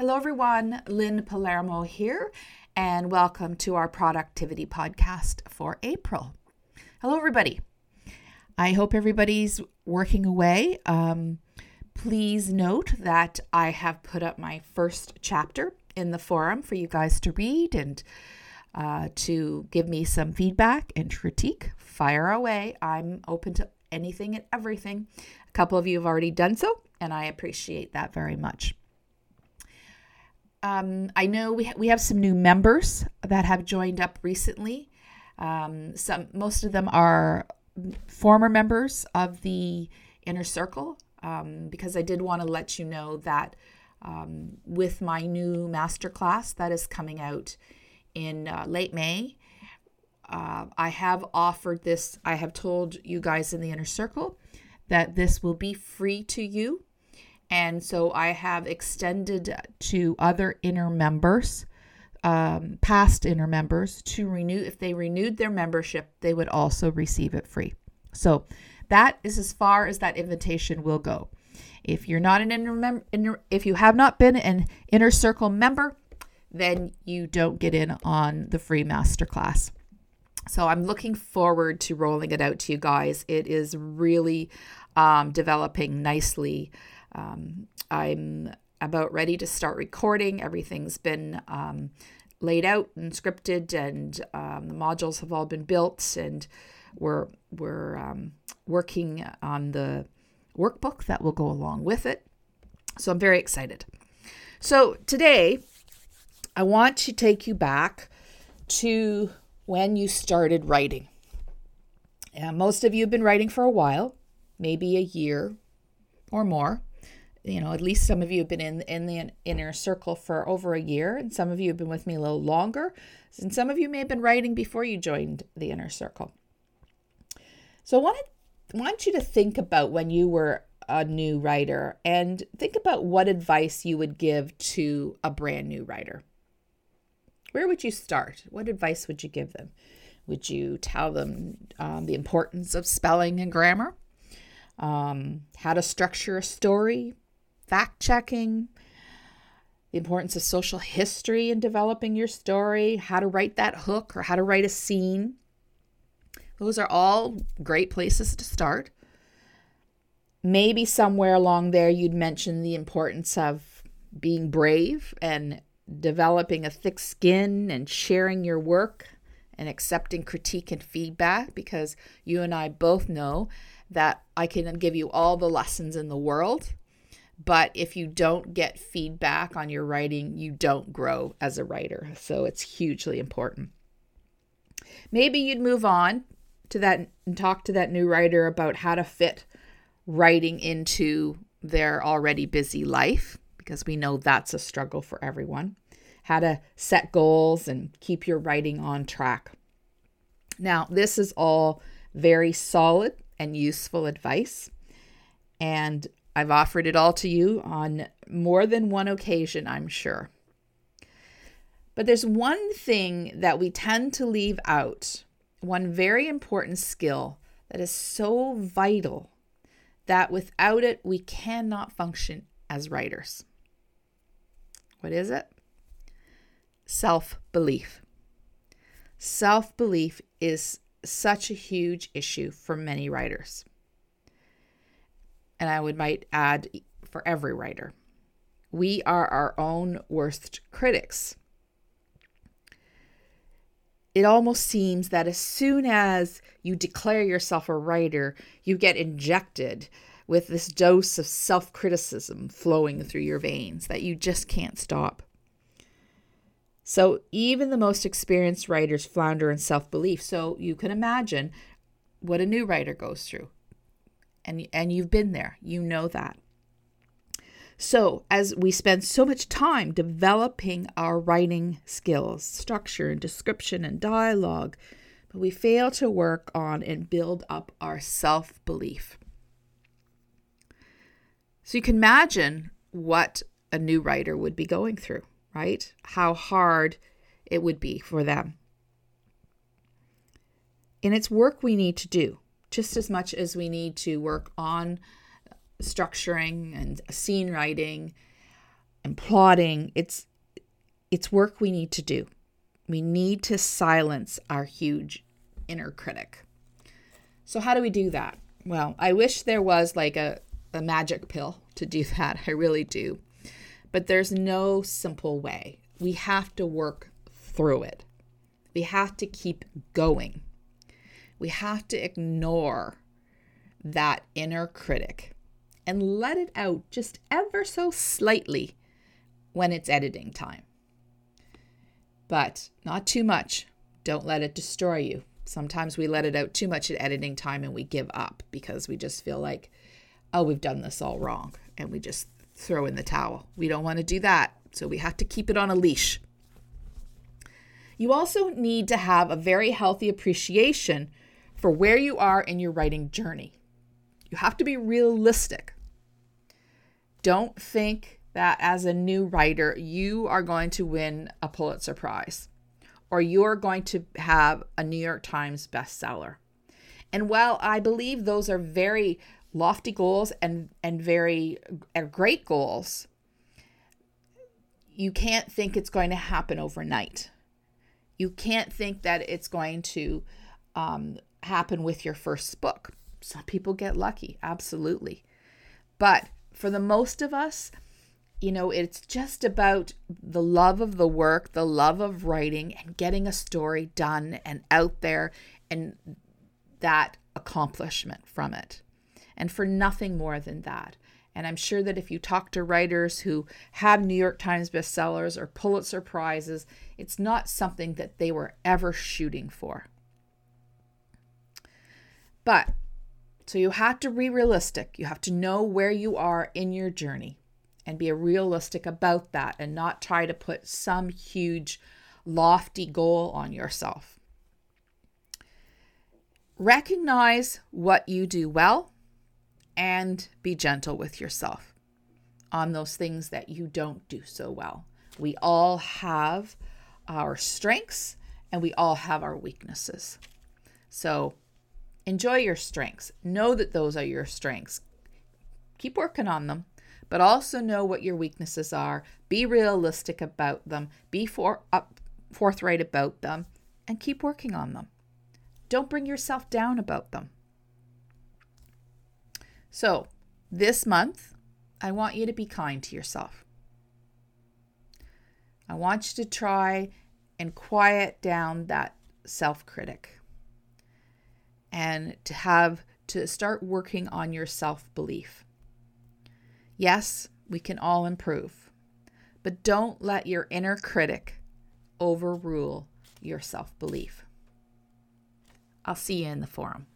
Hello, everyone. Lynn Palermo here, and welcome to our productivity podcast for April. Hello, everybody. I hope everybody's working away. Um, please note that I have put up my first chapter in the forum for you guys to read and uh, to give me some feedback and critique. Fire away. I'm open to anything and everything. A couple of you have already done so, and I appreciate that very much. Um, I know we, ha- we have some new members that have joined up recently. Um, some most of them are former members of the inner circle um, because I did want to let you know that um, with my new masterclass that is coming out in uh, late May, uh, I have offered this. I have told you guys in the inner circle that this will be free to you. And so I have extended to other inner members, um, past inner members, to renew. If they renewed their membership, they would also receive it free. So that is as far as that invitation will go. If you're not an inner, mem- inner if you have not been an inner circle member, then you don't get in on the free masterclass. So I'm looking forward to rolling it out to you guys. It is really um, developing nicely. Um, I'm about ready to start recording. Everything's been um, laid out and scripted, and um, the modules have all been built, and we're we're um, working on the workbook that will go along with it. So I'm very excited. So today, I want to take you back to when you started writing. And most of you have been writing for a while, maybe a year or more. You know, at least some of you have been in in the inner circle for over a year, and some of you have been with me a little longer, and some of you may have been writing before you joined the inner circle. So I wanted want you to think about when you were a new writer and think about what advice you would give to a brand new writer. Where would you start? What advice would you give them? Would you tell them um, the importance of spelling and grammar? Um, how to structure a story? Fact checking? The importance of social history in developing your story? How to write that hook or how to write a scene? Those are all great places to start. Maybe somewhere along there you'd mention the importance of being brave and developing a thick skin and sharing your work and accepting critique and feedback because you and I both know that I can give you all the lessons in the world. But if you don't get feedback on your writing, you don't grow as a writer. So it's hugely important. Maybe you'd move on to that and talk to that new writer about how to fit writing into their already busy life because we know that's a struggle for everyone. How to set goals and keep your writing on track. Now, this is all very solid and useful advice, and I've offered it all to you on more than one occasion, I'm sure. But there's one thing that we tend to leave out one very important skill that is so vital that without it, we cannot function as writers. What is it? Self belief. Self belief is such a huge issue for many writers. And I would might add for every writer. We are our own worst critics it almost seems that as soon as you declare yourself a writer, you get injected with this dose of self criticism flowing through your veins that you just can't stop. So, even the most experienced writers flounder in self belief. So, you can imagine what a new writer goes through. And, and you've been there, you know that. So, as we spend so much time developing our writing skills, structure and description and dialogue, but we fail to work on and build up our self belief. So, you can imagine what a new writer would be going through, right? How hard it would be for them. And it's work we need to do just as much as we need to work on structuring and scene writing, and plotting. It's it's work we need to do. We need to silence our huge inner critic. So how do we do that? Well, I wish there was like a, a magic pill to do that. I really do. But there's no simple way. We have to work through it. We have to keep going. We have to ignore that inner critic and let it out just ever so slightly when it's editing time. But not too much. Don't let it destroy you. Sometimes we let it out too much at editing time and we give up because we just feel like, oh, we've done this all wrong. And we just throw in the towel. We don't want to do that. So we have to keep it on a leash. You also need to have a very healthy appreciation for where you are in your writing journey. You have to be realistic. Don't think that as a new writer, you are going to win a Pulitzer Prize or you're going to have a New York Times bestseller. And while I believe those are very lofty goals and, and very are great goals, you can't think it's going to happen overnight. You can't think that it's going to um, happen with your first book. Some people get lucky, absolutely. But for the most of us, you know, it's just about the love of the work, the love of writing, and getting a story done and out there, and that accomplishment from it. And for nothing more than that. And I'm sure that if you talk to writers who have New York Times bestsellers or Pulitzer Prizes, it's not something that they were ever shooting for. But so you have to be realistic. You have to know where you are in your journey and be realistic about that and not try to put some huge, lofty goal on yourself. Recognize what you do well and be gentle with yourself on those things that you don't do so well. We all have our strengths and we all have our weaknesses. So enjoy your strengths. Know that those are your strengths. Keep working on them but also know what your weaknesses are. Be realistic about them. Be for, up, forthright about them and keep working on them. Don't bring yourself down about them. So, this month, I want you to be kind to yourself. I want you to try and quiet down that self critic and to have to start working on your self belief. Yes, we can all improve, but don't let your inner critic overrule your self belief. I'll see you in the forum.